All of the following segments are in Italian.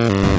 Mm-hmm.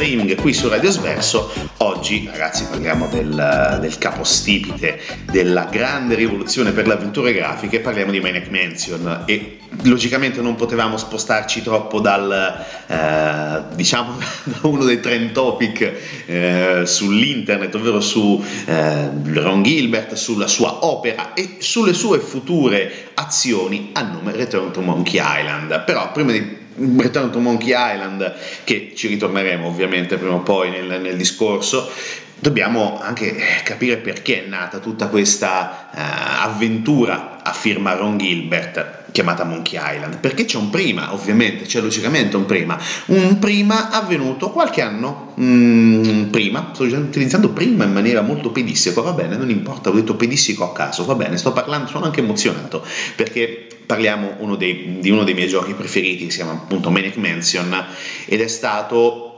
Streaming qui su Radio Sverso. Oggi, ragazzi, parliamo del, del capostipite della grande rivoluzione per le avventure grafiche, parliamo di Maniac Mansion e logicamente non potevamo spostarci troppo dal, eh, diciamo, da uno dei trend topic eh, sull'internet, ovvero su eh, Ron Gilbert, sulla sua opera e sulle sue future azioni a nome Return to Monkey Island. Però prima di Return to Monkey Island, che ci ritorneremo ovviamente prima o poi nel, nel discorso, dobbiamo anche capire perché è nata tutta questa uh, avventura a firma Ron Gilbert chiamata Monkey Island, perché c'è un prima, ovviamente, c'è logicamente un prima, un prima avvenuto qualche anno mm, prima, sto utilizzando prima in maniera molto pedisseco, va bene, non importa, ho detto pedisseco a caso, va bene, sto parlando, sono anche emozionato, perché parliamo uno dei, di uno dei miei giochi preferiti, si chiama appunto Manic Mansion, ed è stato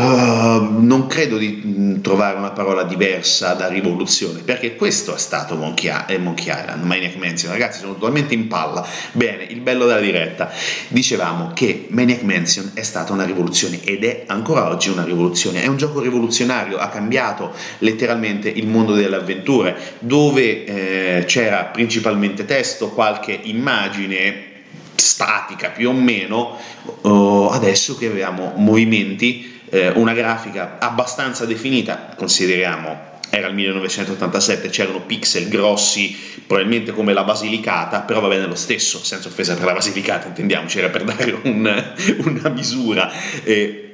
Uh, non credo di mm, trovare una parola diversa da rivoluzione, perché questo è stato Monkey, Monkey Island, Maniac Mansion. Ragazzi, sono totalmente in palla. Bene, il bello della diretta. Dicevamo che Maniac Mansion è stata una rivoluzione ed è ancora oggi una rivoluzione. È un gioco rivoluzionario, ha cambiato letteralmente il mondo delle avventure, dove eh, c'era principalmente testo, qualche immagine statica più o meno, uh, adesso che abbiamo movimenti eh, una grafica abbastanza definita, consideriamo era il 1987, c'erano pixel grossi, probabilmente come la Basilicata, però va bene lo stesso, senza offesa per la Basilicata, intendiamoci, era per dare un, una misura. Eh,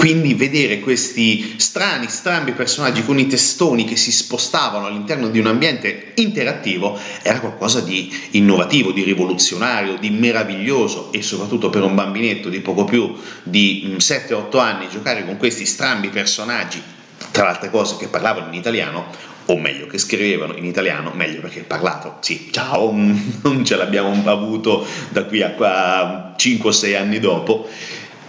quindi vedere questi strani, strambi personaggi con i testoni che si spostavano all'interno di un ambiente interattivo era qualcosa di innovativo, di rivoluzionario, di meraviglioso e soprattutto per un bambinetto di poco più di 7-8 mm, anni giocare con questi strambi personaggi, tra le altre cose che parlavano in italiano, o meglio che scrivevano in italiano, meglio perché parlato, sì, ciao, non ce l'abbiamo avuto da qui a 5-6 anni dopo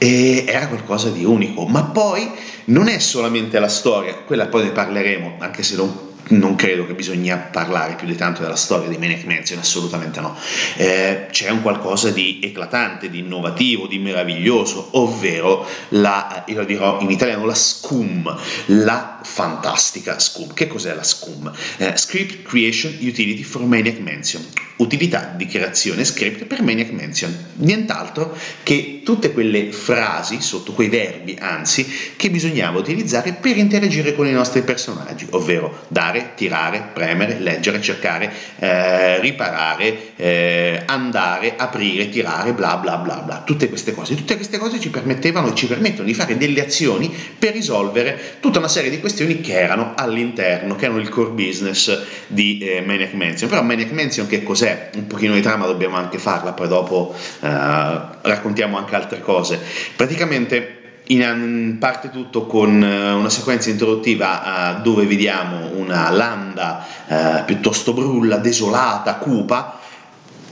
e era qualcosa di unico. Ma poi non è solamente la storia, quella poi ne parleremo, anche se non non credo che bisogna parlare più di tanto della storia di Maniac Mansion, assolutamente no. Eh, c'è un qualcosa di eclatante, di innovativo, di meraviglioso, ovvero la, io lo dirò in italiano, la SCUM, la fantastica SCUM. Che cos'è la SCUM? Eh, script Creation Utility for Maniac Mansion, utilità di creazione script per Maniac Mansion. Nient'altro che tutte quelle frasi, sotto quei verbi, anzi, che bisognava utilizzare per interagire con i nostri personaggi, ovvero dare tirare, premere, leggere, cercare, eh, riparare, eh, andare, aprire, tirare, bla bla bla bla. Tutte queste cose. Tutte queste cose ci permettevano e ci permettono di fare delle azioni per risolvere tutta una serie di questioni che erano all'interno, che erano il core business di eh, Maniac Mansion. Però Maniac Mansion che cos'è? Un pochino di trama dobbiamo anche farla, poi dopo eh, raccontiamo anche altre cose. Praticamente in parte tutto con eh, una sequenza introduttiva uh, dove vediamo una landa uh, piuttosto brulla, desolata, cupa,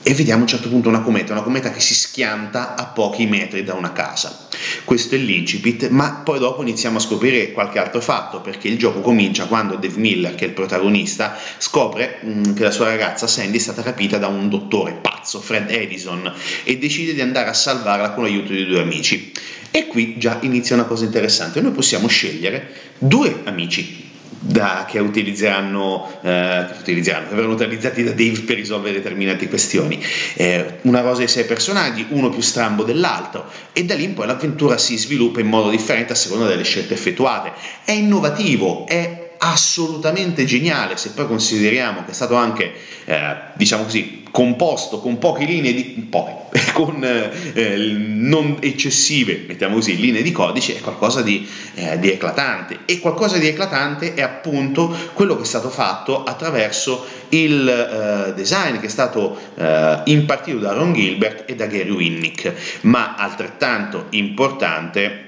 e vediamo a un certo punto una cometa, una cometa che si schianta a pochi metri da una casa. Questo è l'incipit, ma poi dopo iniziamo a scoprire qualche altro fatto, perché il gioco comincia quando Dave Miller, che è il protagonista, scopre mm, che la sua ragazza Sandy è stata rapita da un dottore pazzo, Fred Edison, e decide di andare a salvarla con l'aiuto di due amici. E qui già inizia una cosa interessante, noi possiamo scegliere due amici da, che utilizzeranno, eh, utilizzeranno, che verranno utilizzati da Dave per risolvere determinate questioni. Eh, una rosa di sei personaggi, uno più strambo dell'altro, e da lì in poi l'avventura si sviluppa in modo differente a seconda delle scelte effettuate. È innovativo, è assolutamente geniale se poi consideriamo che è stato anche, eh, diciamo così, composto con poche linee di poche, con eh, non eccessive, mettiamo così, linee di codice, è qualcosa di, eh, di, eclatante. E qualcosa di eclatante è appunto quello che è stato fatto attraverso il eh, design che è stato eh, impartito da Ron Gilbert e da Gary Winnick, ma altrettanto importante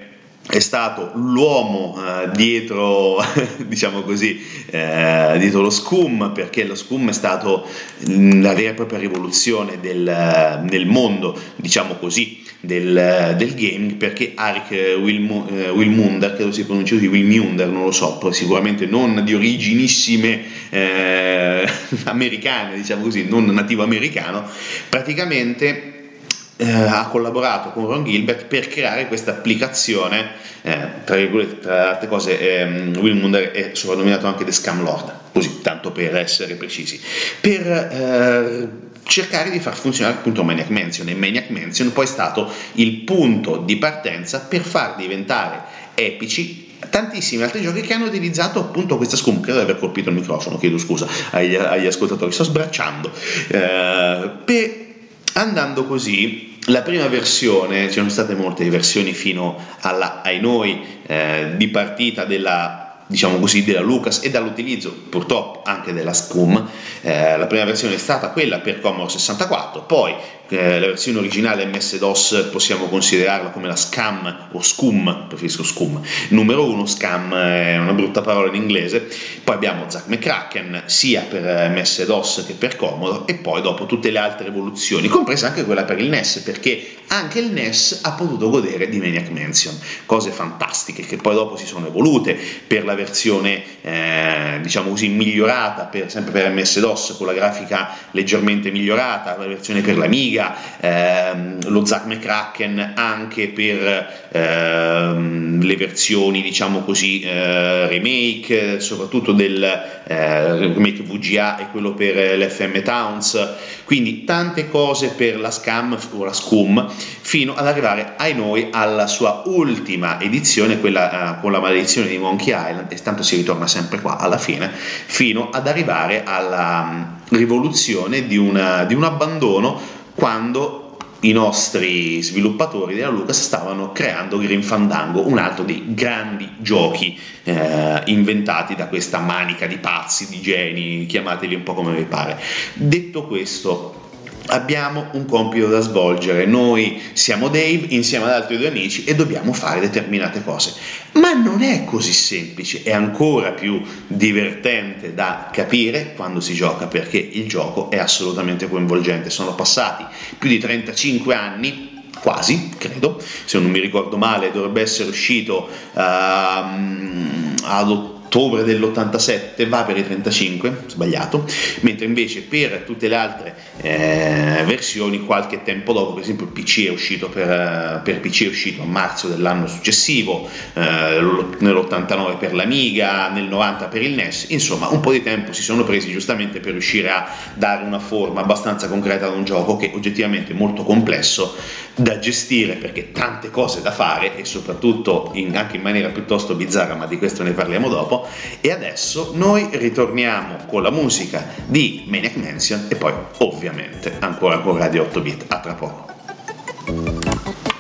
è stato l'uomo eh, dietro, diciamo così, eh, dietro lo scum, perché lo scum è stato la vera e propria rivoluzione del, nel mondo, diciamo così, del, del gaming, perché Arik Wilm, eh, credo si pronunci così, Wilmunder, non lo so, sicuramente non di originissime eh, americane, diciamo così, non nativo americano, praticamente eh, ha collaborato con Ron Gilbert per creare questa applicazione, eh, tra, tra, altre cose eh, Will Munder è soprannominato anche The Scam Lord, così tanto per essere precisi, per eh, cercare di far funzionare appunto Maniac Mansion. E Maniac Mansion poi è stato il punto di partenza per far diventare epici tantissimi altri giochi che hanno utilizzato appunto questa scum credo di aver colpito il microfono chiedo scusa agli, agli ascoltatori. Sto sbracciando. Eh, per, andando così la prima versione, ci sono state molte versioni fino alla, ai noi, eh, di partita della diciamo così, della Lucas e dall'utilizzo purtroppo anche della SCUM. Eh, la prima versione è stata quella per Commodore 64, poi la versione originale MS-DOS possiamo considerarla come la SCAM o SCUM, preferisco SCUM, numero uno, SCAM è una brutta parola in inglese, poi abbiamo Zack McCracken sia per MS-DOS che per Commodore e poi dopo tutte le altre evoluzioni, compresa anche quella per il NES, perché anche il NES ha potuto godere di Maniac Mansion, cose fantastiche che poi dopo si sono evolute per la versione eh, diciamo così migliorata per, sempre per MS-DOS con la grafica leggermente migliorata, la versione per l'Amiga, ehm, lo Zack McCracken anche per ehm, le versioni diciamo così eh, remake, soprattutto del eh, remake VGA e quello per l'FM Towns, quindi tante cose per la Scam o la Scum fino ad arrivare ai noi alla sua ultima edizione, quella uh, con la maledizione di Monkey Island e tanto si ritorna sempre qua alla fine, fino ad arrivare alla um, rivoluzione di, una, di un abbandono quando i nostri sviluppatori della Lucas stavano creando Green Fandango, un altro dei grandi giochi eh, inventati da questa manica di pazzi, di geni, chiamateli un po' come vi pare. Detto questo, abbiamo un compito da svolgere. Noi siamo Dave insieme ad altri due amici e dobbiamo fare determinate cose. Ma non è così semplice, è ancora più divertente da capire quando si gioca perché il gioco è assolutamente coinvolgente. Sono passati più di 35 anni quasi, credo, se non mi ricordo male, dovrebbe essere uscito uh, ad ottobre ottobre dell'87 va per i 35, sbagliato, mentre invece per tutte le altre eh, versioni qualche tempo dopo, per esempio il PC è uscito per, per PC è uscito a marzo dell'anno successivo, eh, nell'89 per l'Amiga, nel 90 per il NES, insomma un po' di tempo si sono presi giustamente per riuscire a dare una forma abbastanza concreta ad un gioco che oggettivamente è molto complesso da gestire perché tante cose da fare e soprattutto in, anche in maniera piuttosto bizzarra, ma di questo ne parliamo dopo e adesso noi ritorniamo con la musica di Maniac Mansion e poi ovviamente ancora con Radio 8 bit. A tra poco.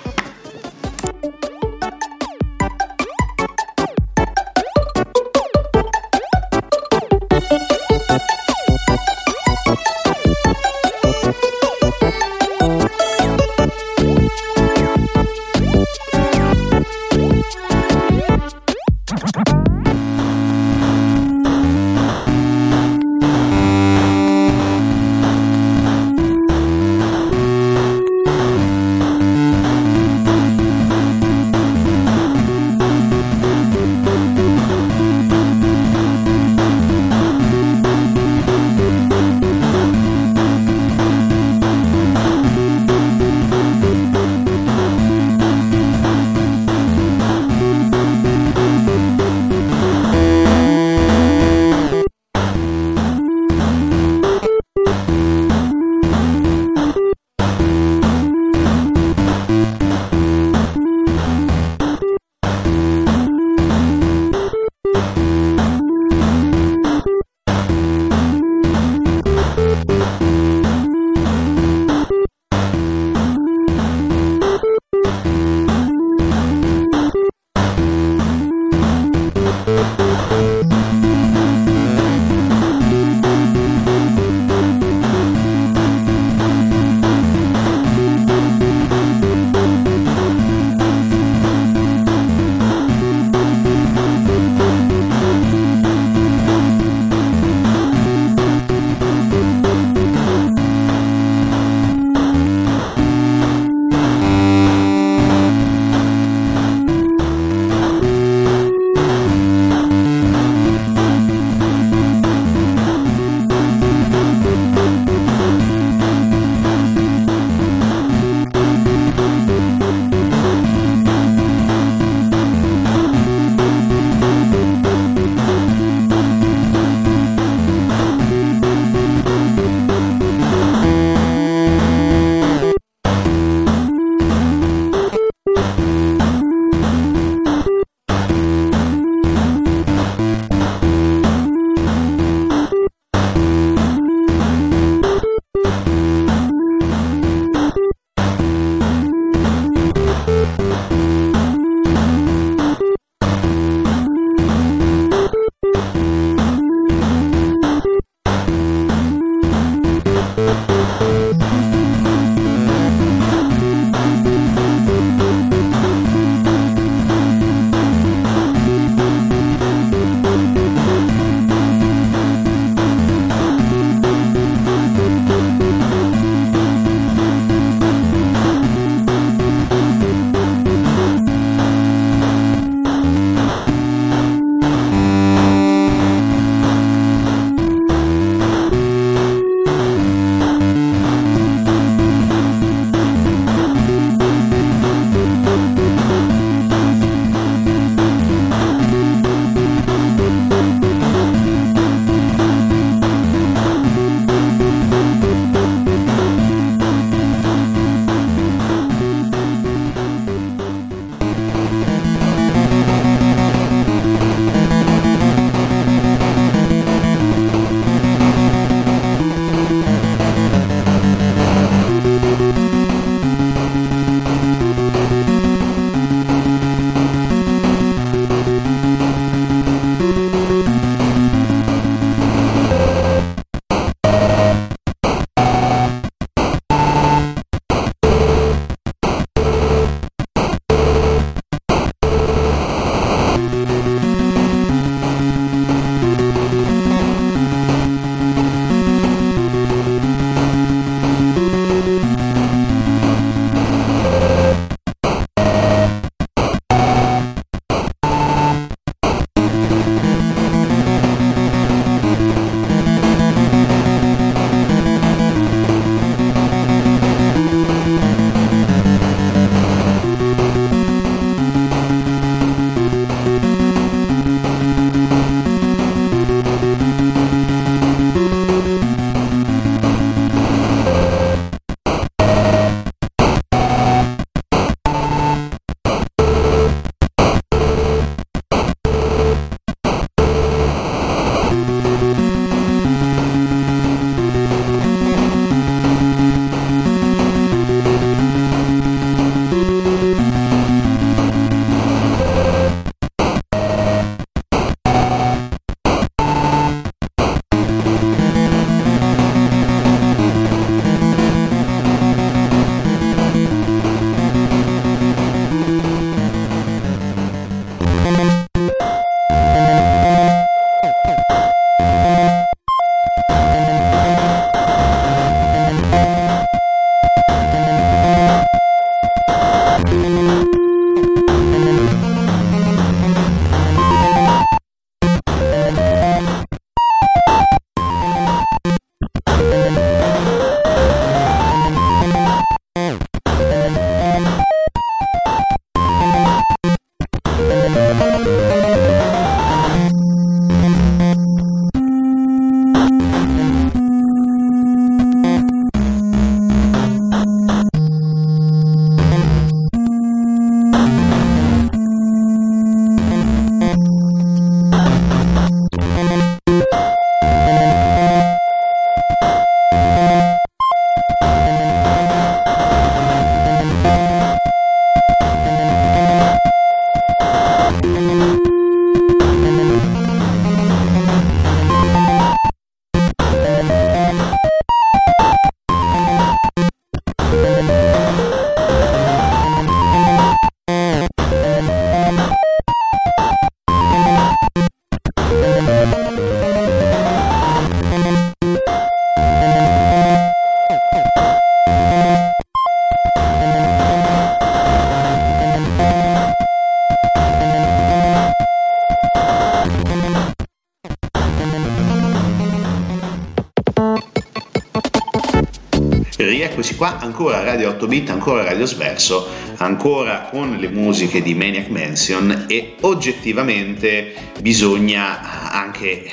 Qua, ancora Radio 8 bit, ancora Radio Sverso, ancora con le musiche di Maniac Mansion e oggettivamente bisogna anche eh,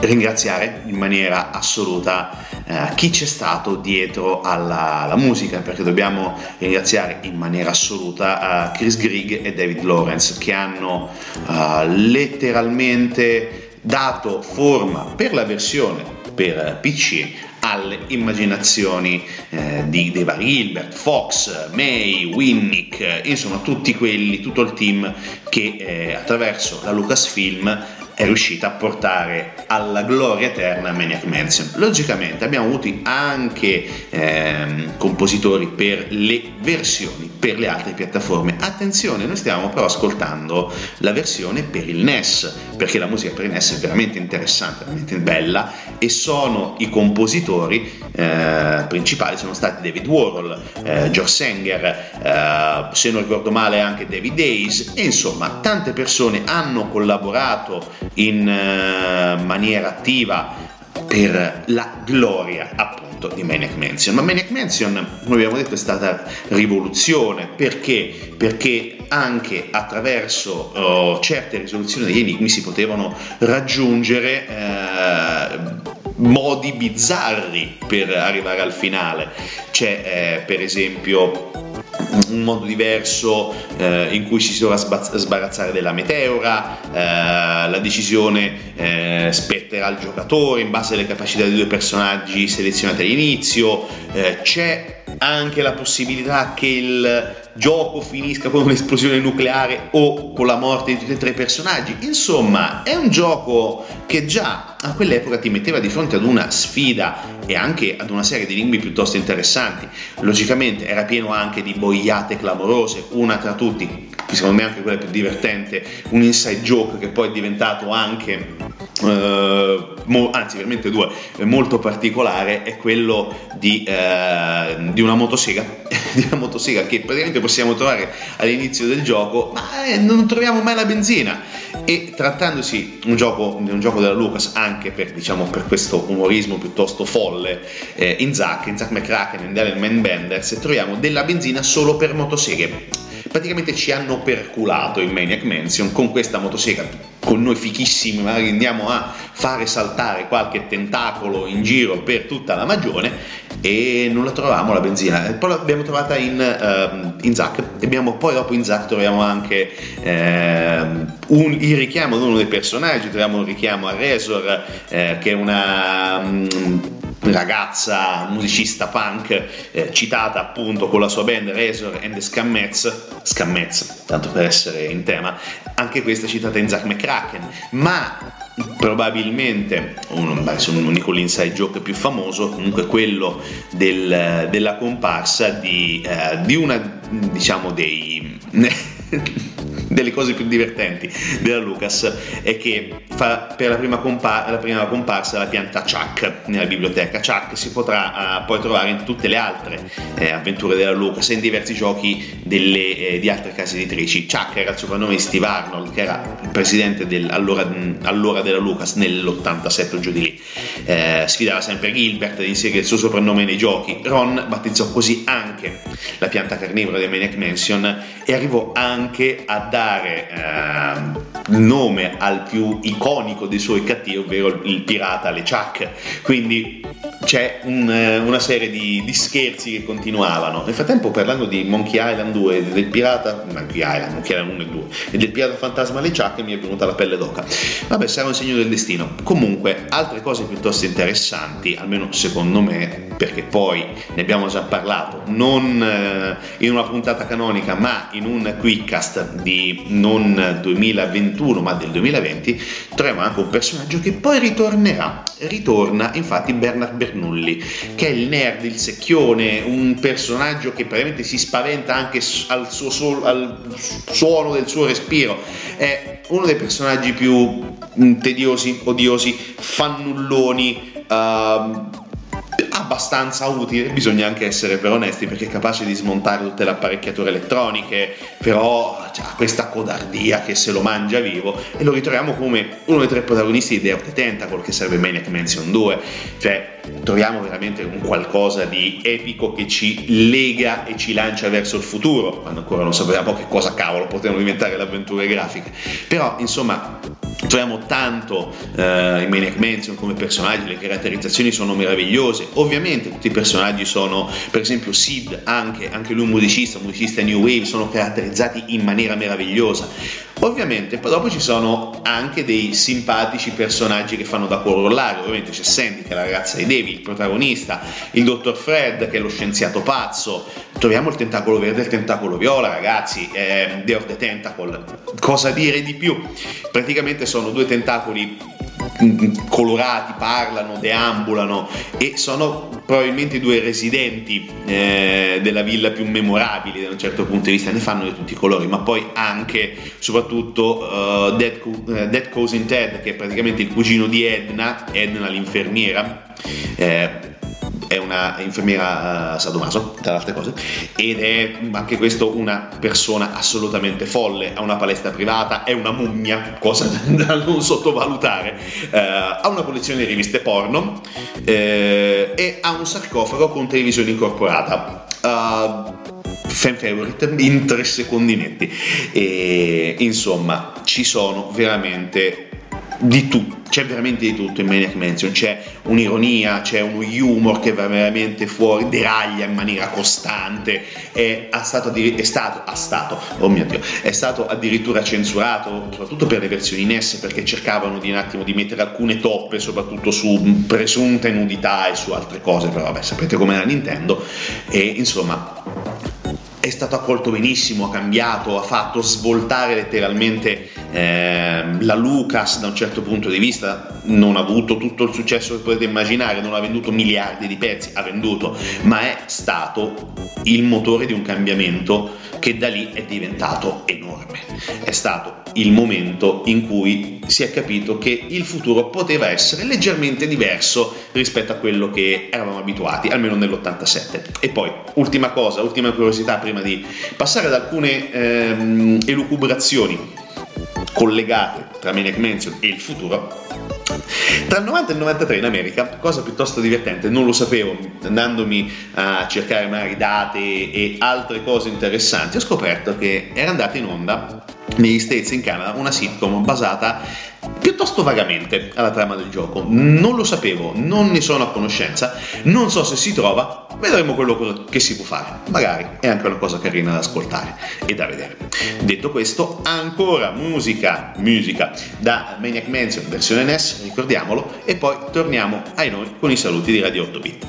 ringraziare in maniera assoluta eh, chi c'è stato dietro alla, alla, musica, perché dobbiamo ringraziare in maniera assoluta uh, Chris Grigg e David Lawrence che hanno uh, letteralmente dato forma per la versione per PC alle immaginazioni eh, di, dei vari Fox, May, Winnick, insomma tutti quelli, tutto il team che eh, attraverso la Lucasfilm è riuscita a portare alla gloria eterna Maniac Mansion. Logicamente abbiamo avuto anche ehm, compositori per le versioni per le altre piattaforme. Attenzione, noi stiamo però ascoltando la versione per il NES, perché la musica per il NES è veramente interessante, veramente bella e sono i compositori eh, principali sono stati David Warhol, eh, George Sanger, eh, se non ricordo male anche David Days e insomma tante persone hanno collaborato in eh, maniera attiva per la gloria appunto di Maniac Mansion. Ma Maniac Mansion, come abbiamo detto, è stata rivoluzione perché? Perché anche attraverso oh, certe risoluzioni degli enigmi si potevano raggiungere eh, modi bizzarri per arrivare al finale. C'è eh, per esempio un modo diverso eh, in cui si dovrà sbarazzare della meteora, eh, la decisione eh, spetterà al giocatore in base alle capacità dei due personaggi selezionati all'inizio, eh, c'è anche la possibilità che il gioco finisca con un'esplosione nucleare o con la morte di tutti e tre i personaggi. Insomma, è un gioco che già a quell'epoca ti metteva di fronte ad una sfida e anche ad una serie di enigmi piuttosto interessanti. Logicamente era pieno anche di boiate clamorose, una tra tutti, secondo me anche quella più divertente, un inside joke che poi è diventato anche, eh, mo, anzi veramente due, molto particolare, è quello di, eh, di una motosega, di una motosega che praticamente possiamo trovare all'inizio del gioco, ma eh, non troviamo mai la benzina. E trattandosi un gioco, un gioco della Lucas, anche per, diciamo, per questo umorismo piuttosto folle, eh, in Zack, in Zack McCracken e Daniel Man Benders, troviamo della benzina solo per motoseghe praticamente ci hanno perculato in Maniac Mansion con questa motosega con noi fichissimi magari andiamo a fare saltare qualche tentacolo in giro per tutta la magione e non la trovavamo la benzina. Poi l'abbiamo trovata in, uh, in Zack abbiamo, poi dopo in Zack troviamo anche uh, un, il richiamo ad uno dei personaggi troviamo un richiamo a Razor uh, che è una um, ragazza musicista punk eh, citata appunto con la sua band Razor and the Scammets, Scammets tanto per essere in tema, anche questa è citata in Zack McCracken, ma probabilmente un, non dico l'inside joke più famoso, comunque quello del, della comparsa di, eh, di una diciamo dei delle cose più divertenti della Lucas è che fa per la prima, compar- la prima comparsa la pianta Chuck nella biblioteca. Chuck si potrà uh, poi trovare in tutte le altre eh, avventure della Lucas e in diversi giochi delle, eh, di altre case editrici. Chuck era il soprannome di Steve Arnold, che era il presidente del, allora, allora, della Lucas nell'87 giù di lì. Eh, sfidava sempre Gilbert di inserire il suo soprannome nei giochi. Ron battezzò così anche la pianta carnivora di Maniac Mansion e arrivò anche a dare dare eh, nome al più iconico dei suoi cattivi, ovvero il pirata LeChuck. Quindi c'è un, eh, una serie di, di, scherzi che continuavano. Nel frattempo, parlando di Monkey Island 2 del pirata, Monkey Island, Monkey Island 1 e 2 e del pirata fantasma LeChuck, mi è venuta la pelle d'oca. Vabbè, sarà un segno del destino. Comunque, altre cose piuttosto interessanti, almeno secondo me, perché poi ne abbiamo già parlato, non eh, in una puntata canonica, ma in un quickcast di non 2021 ma del 2020, troviamo anche un personaggio che poi ritornerà. Ritorna infatti Bernard Bernoulli, che è il nerd, il secchione, un personaggio che praticamente si spaventa anche al, suo, al suono del suo respiro. È uno dei personaggi più tediosi, odiosi, fannulloni. Uh, abbastanza utile, bisogna anche essere per onesti perché è capace di smontare tutte le apparecchiature elettroniche, però ha questa codardia che se lo mangia vivo e lo ritroviamo come uno dei tre protagonisti di Day of the Tentacle che serve Maniac Mansion 2 cioè troviamo veramente un qualcosa di epico che ci lega e ci lancia verso il futuro quando ancora non sapevamo che cosa cavolo potevano diventare le avventure grafiche. Però insomma troviamo tanto eh, in Maniac Mansion come personaggi, le caratterizzazioni sono meravigliose, tutti i personaggi sono, per esempio Sid, anche, anche lui un musicista, un musicista New Wave, sono caratterizzati in maniera meravigliosa. Ovviamente poi dopo ci sono anche dei simpatici personaggi che fanno da corollario, ovviamente c'è Sandy che è la ragazza di David, il protagonista, il dottor Fred che è lo scienziato pazzo, troviamo il tentacolo verde e il tentacolo viola ragazzi, eh, Day of the Tentacle, cosa dire di più? Praticamente sono due tentacoli colorati, parlano, deambulano e sono probabilmente i due residenti eh, della villa più memorabili da un certo punto di vista, ne fanno di tutti i colori, ma poi anche, soprattutto, uh, Dead, uh, Dead Cousin Ted, che è praticamente il cugino di Edna, Edna l'infermiera. Eh, è una infermiera uh, sadomaso, tra le altre cose, ed è anche questo una persona assolutamente folle, ha una palestra privata, è una mummia, cosa da non sottovalutare, uh, ha una collezione di riviste porno uh, e ha un sarcofago con televisione incorporata. fan favorite in tre secondi netti e insomma ci sono veramente di tutto, c'è veramente di tutto in Maniac Mansion, c'è un'ironia, c'è uno humor che va veramente fuori, deraglia in maniera costante, è, stato, è stato, ha stato, oh mio Dio, è stato addirittura censurato, soprattutto per le versioni NES, perché cercavano di un attimo di mettere alcune toppe, soprattutto su presunte nudità e su altre cose, però vabbè, sapete com'è la Nintendo, e insomma è stato accolto benissimo, ha cambiato, ha fatto svoltare letteralmente eh, la Lucas da un certo punto di vista, non ha avuto tutto il successo che potete immaginare, non ha venduto miliardi di pezzi, ha venduto, ma è stato il motore di un cambiamento che da lì è diventato enorme. È stato il momento in cui si è capito che il futuro poteva essere leggermente diverso rispetto a quello che eravamo abituati, almeno nell'87. E poi, ultima cosa, ultima curiosità prima di passare ad alcune ehm, elucubrazioni collegate tra Maniac Mansion e il futuro. Tra il 90 e il 93 in America, cosa piuttosto divertente, non lo sapevo, andandomi a cercare magari date e altre cose interessanti, ho scoperto che era andata in onda negli States in Canada una sitcom basata piuttosto vagamente alla trama del gioco. Non lo sapevo, non ne sono a conoscenza, non so se si trova, vedremo quello che si può fare. Magari è anche una cosa carina da ascoltare e da vedere. Detto questo, ancora musica, musica da Maniac Mansion versione NES, ricordiamolo, e poi torniamo ai noi con i saluti di Radio 8 Bit.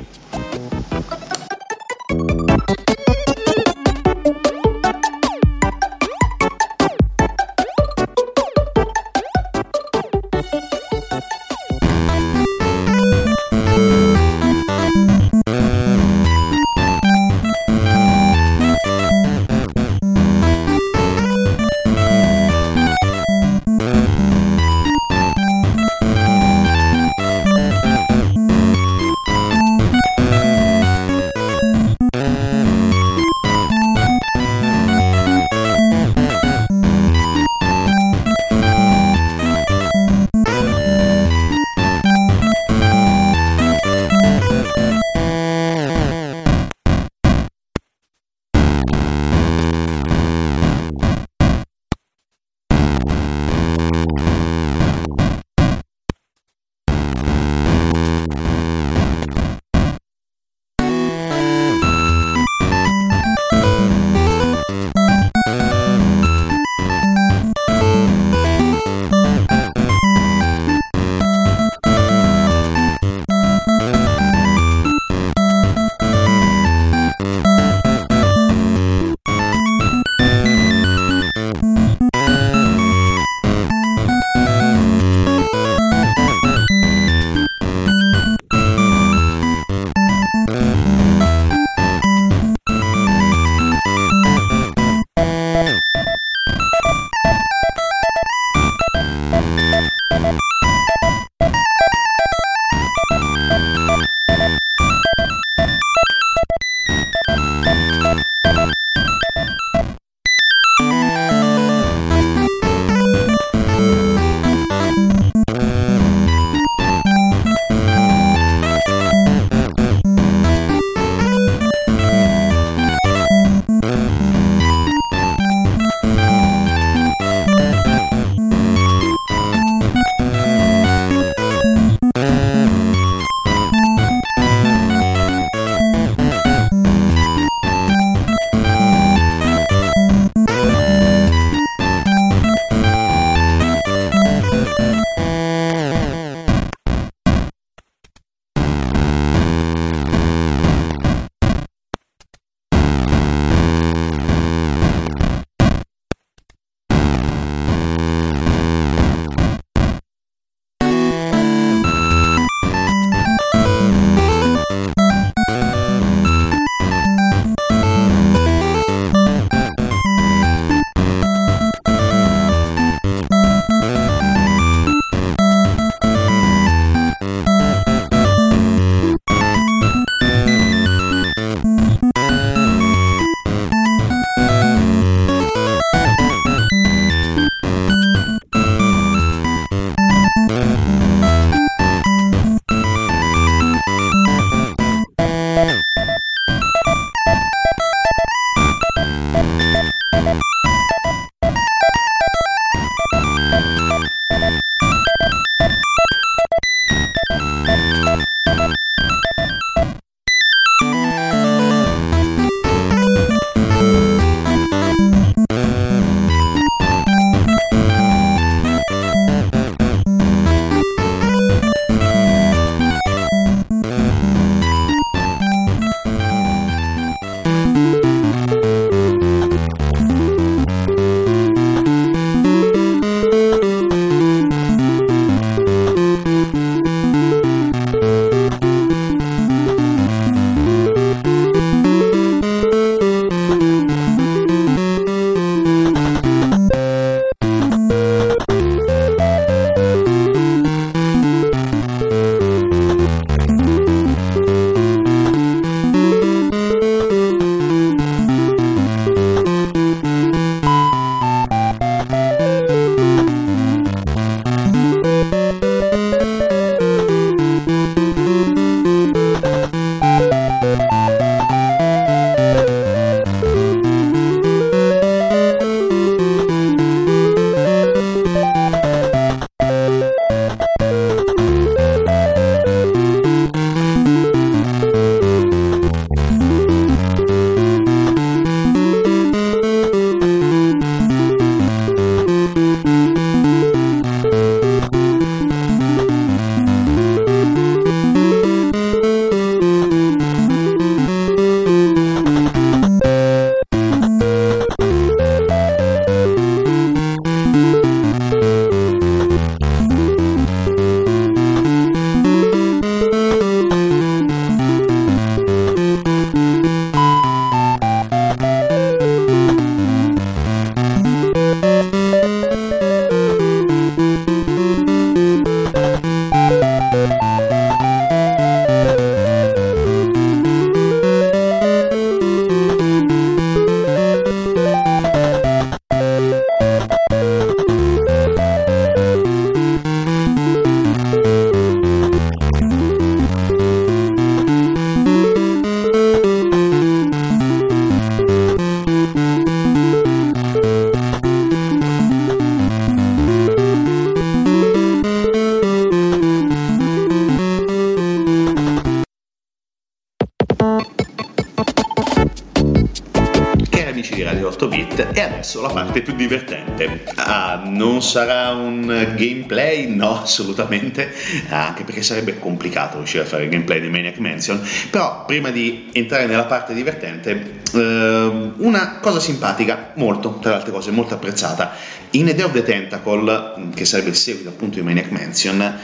Non sarà un gameplay? No, assolutamente, anche perché sarebbe complicato riuscire a fare il gameplay di Maniac Mansion. Però prima di entrare nella parte divertente, eh, una cosa simpatica, molto, tra le altre cose, molto apprezzata. In A Day of the Tentacle, che sarebbe il seguito appunto di Maniac Mansion,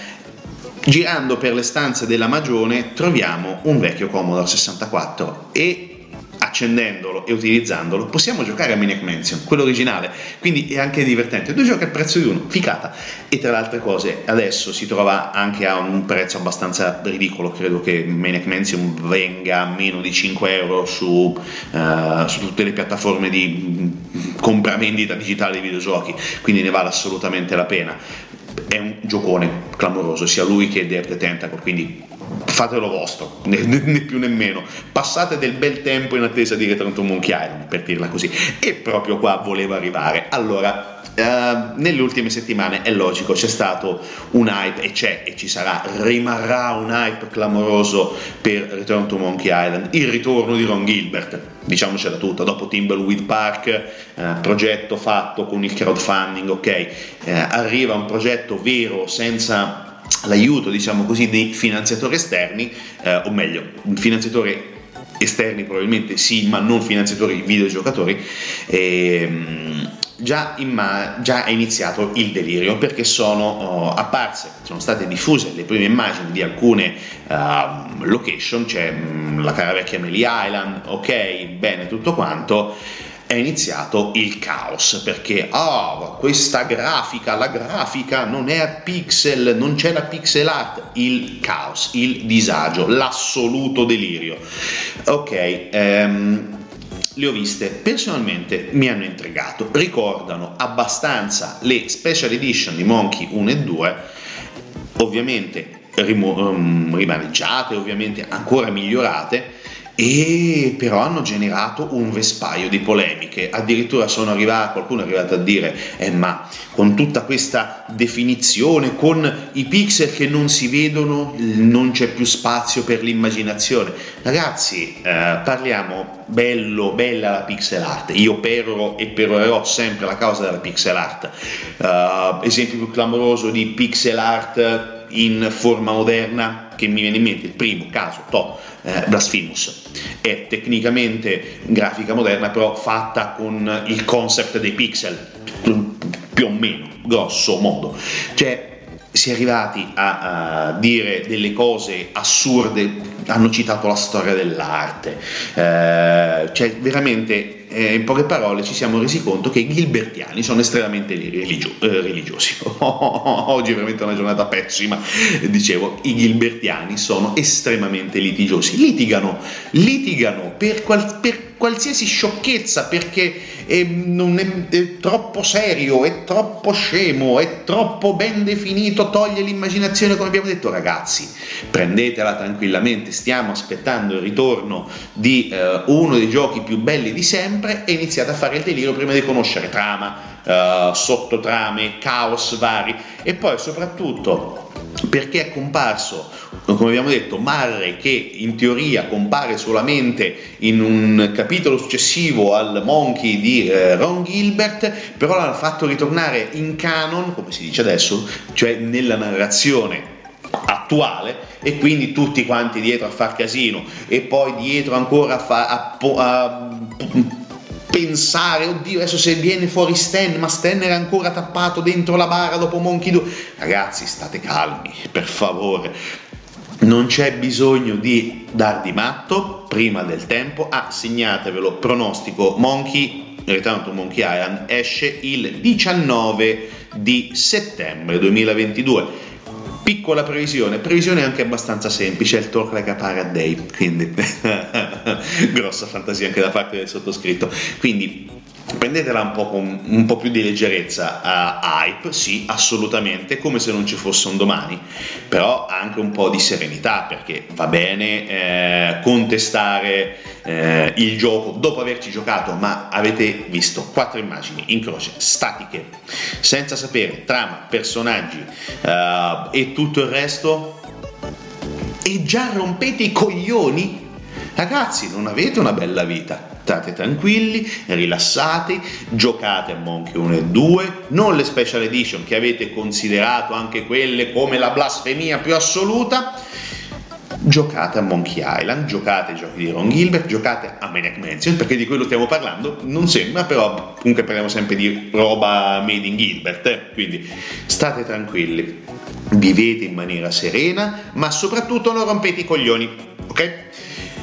girando per le stanze della Magione troviamo un vecchio Commodore 64 e accendendolo e utilizzandolo possiamo giocare a Maniac Mansion, quello originale, quindi è anche divertente, due giochi al prezzo di uno, ficata. E tra le altre cose adesso si trova anche a un prezzo abbastanza ridicolo, credo che Maniac Mansion venga a meno di 5 euro su, uh, su tutte le piattaforme di compravendita digitale di videogiochi, quindi ne vale assolutamente la pena. È un giocone clamoroso, sia lui che the Tentacle, quindi fatelo vostro, né, né, più né meno. Passate del bel tempo in attesa di Return to Monkey Island, per dirla così. E proprio qua volevo arrivare. Allora, Uh, nelle ultime settimane è logico, c'è stato un hype e c'è e ci sarà, rimarrà un hype clamoroso per Return to Monkey Island, il ritorno di Ron Gilbert, diciamocela tutta, dopo Timbleweed Park, uh, progetto fatto con il crowdfunding, ok, uh, arriva un progetto vero senza l'aiuto, diciamo così, di finanziatori esterni, o meglio, un finanziatore esterni probabilmente sì, ma non finanziatori videogiocatori. Ehm, già, ma- già, è iniziato il delirio perché sono oh, apparse, sono state diffuse le prime immagini di alcune uh, location, c'è mm, la cara vecchia Melly Island, ok, bene tutto quanto, è iniziato il caos perché oh, questa grafica, la grafica non è a pixel, non c'è la pixel art, il caos, il disagio, l'assoluto delirio. Ok, ehm, le ho viste, personalmente mi hanno intrigato, ricordano abbastanza le special edition di Monkey 1 e 2, ovviamente rim- rimaneggiate, ovviamente ancora migliorate, e però hanno generato un vespaio di polemiche. Addirittura sono arrivato, qualcuno è arrivato a dire: eh, ma con tutta questa definizione, con i pixel che non si vedono, non c'è più spazio per l'immaginazione. Ragazzi, eh, parliamo bello, bella la pixel art. Io peroro e perorerò sempre la causa della pixel art. Uh, esempio più clamoroso di pixel art in forma moderna che mi viene in mente, il primo caso, to, eh, Blasphemous, è tecnicamente grafica moderna però fatta con il concept dei pixel, più o meno, grosso modo. Cioè, si è arrivati a, a, dire delle cose assurde, hanno citato la storia dell'arte, eh, cioè veramente eh, in poche parole ci siamo resi conto che i gilbertiani sono estremamente religio- eh, religiosi. Oggi è veramente una giornata pessima, dicevo, i gilbertiani sono estremamente litigiosi, litigano, litigano per, qual- per qualsiasi sciocchezza perché è, è, è, troppo serio, è troppo scemo, è troppo ben definito, toglie l'immaginazione come abbiamo detto ragazzi, prendetela tranquillamente, stiamo aspettando il ritorno di eh, uno dei giochi più belli di sempre e iniziate a fare il delirio prima di conoscere trama, eh, sottotrame, caos vari e poi soprattutto perché è comparso, come abbiamo detto, Marre che in teoria compare solamente in un capitolo successivo al Monkey di eh, Ron Gilbert, però l'hanno fatto ritornare in canon, come si dice adesso, cioè nella narrazione attuale e quindi tutti quanti dietro a far casino e poi dietro ancora a, fa, a, a pensare, oddio, adesso se viene fuori Stan, ma Stan era ancora tappato dentro la bara dopo Monkey 2. Ragazzi, state calmi, per favore. Non c'è bisogno di dar di matto prima del tempo. Ah, segnatevelo, pronostico Monkey, Return to Monkey Island, esce il 19 di settembre 2022 Piccola previsione, previsione anche abbastanza semplice, il talk like a pirate day, quindi grossa fantasia anche da parte del sottoscritto. Quindi prendetela un po' con un po' più di leggerezza uh, hype, sì, assolutamente, come se non ci fosse un domani, però anche un po' di serenità, perché va bene eh, contestare eh, il gioco dopo averci giocato, ma avete visto quattro immagini in croce, statiche, senza sapere trama, personaggi uh, e tutto il resto, e già rompete i coglioni? Ragazzi, non avete una bella vita state tranquilli, rilassati, giocate a Monkey 1 e 2, non le special edition che avete considerato anche quelle come la blasfemia più assoluta. Giocate a Monkey Island, giocate ai giochi di Ron Gilbert, giocate a Maniac Mansion, perché di quello stiamo parlando, non sembra, però comunque parliamo sempre di roba made in Gilbert, eh? quindi state tranquilli, vivete in maniera serena, ma soprattutto non rompete i coglioni, ok?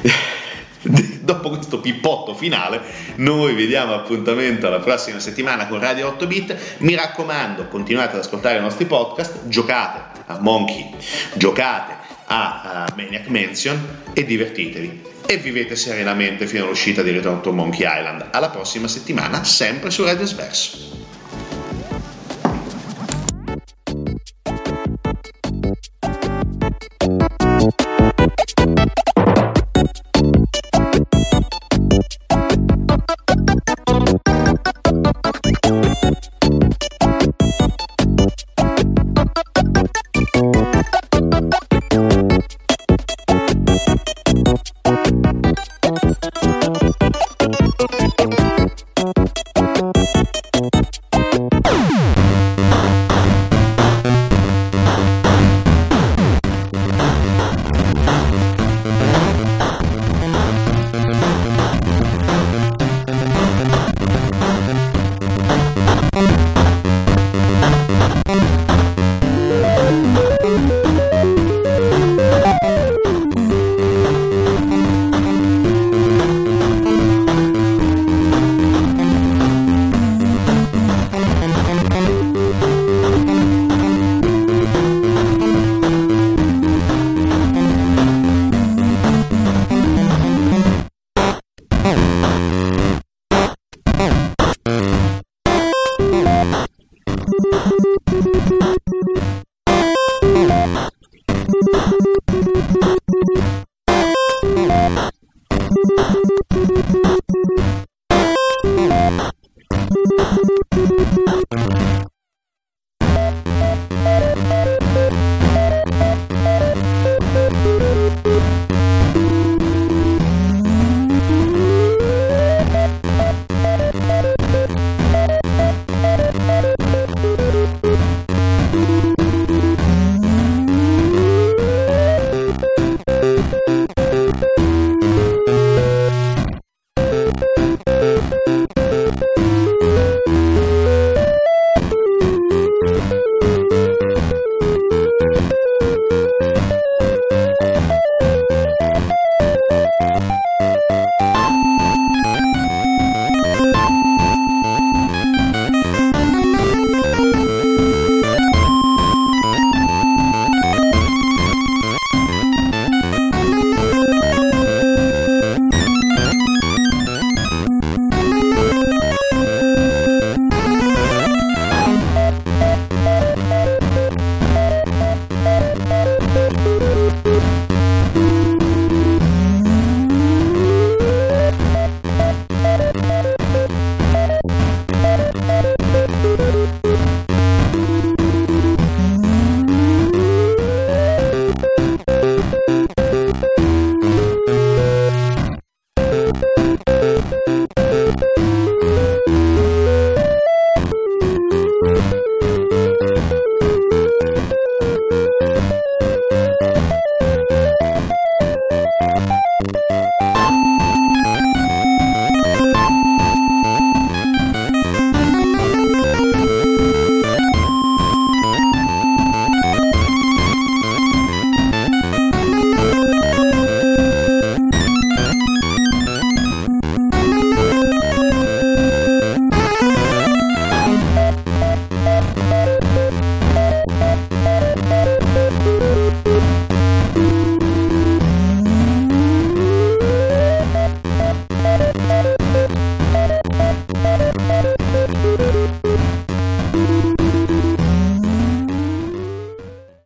dopo questo pippotto finale, noi vediamo appuntamento la prossima settimana con Radio 8 Bit. Mi raccomando, continuate ad ascoltare i nostri podcast, giocate a Monkey, giocate a, a Maniac Mansion e divertitevi. E vivete serenamente fino all'uscita di Return to Monkey Island. Alla prossima settimana, sempre su Radio Sverso.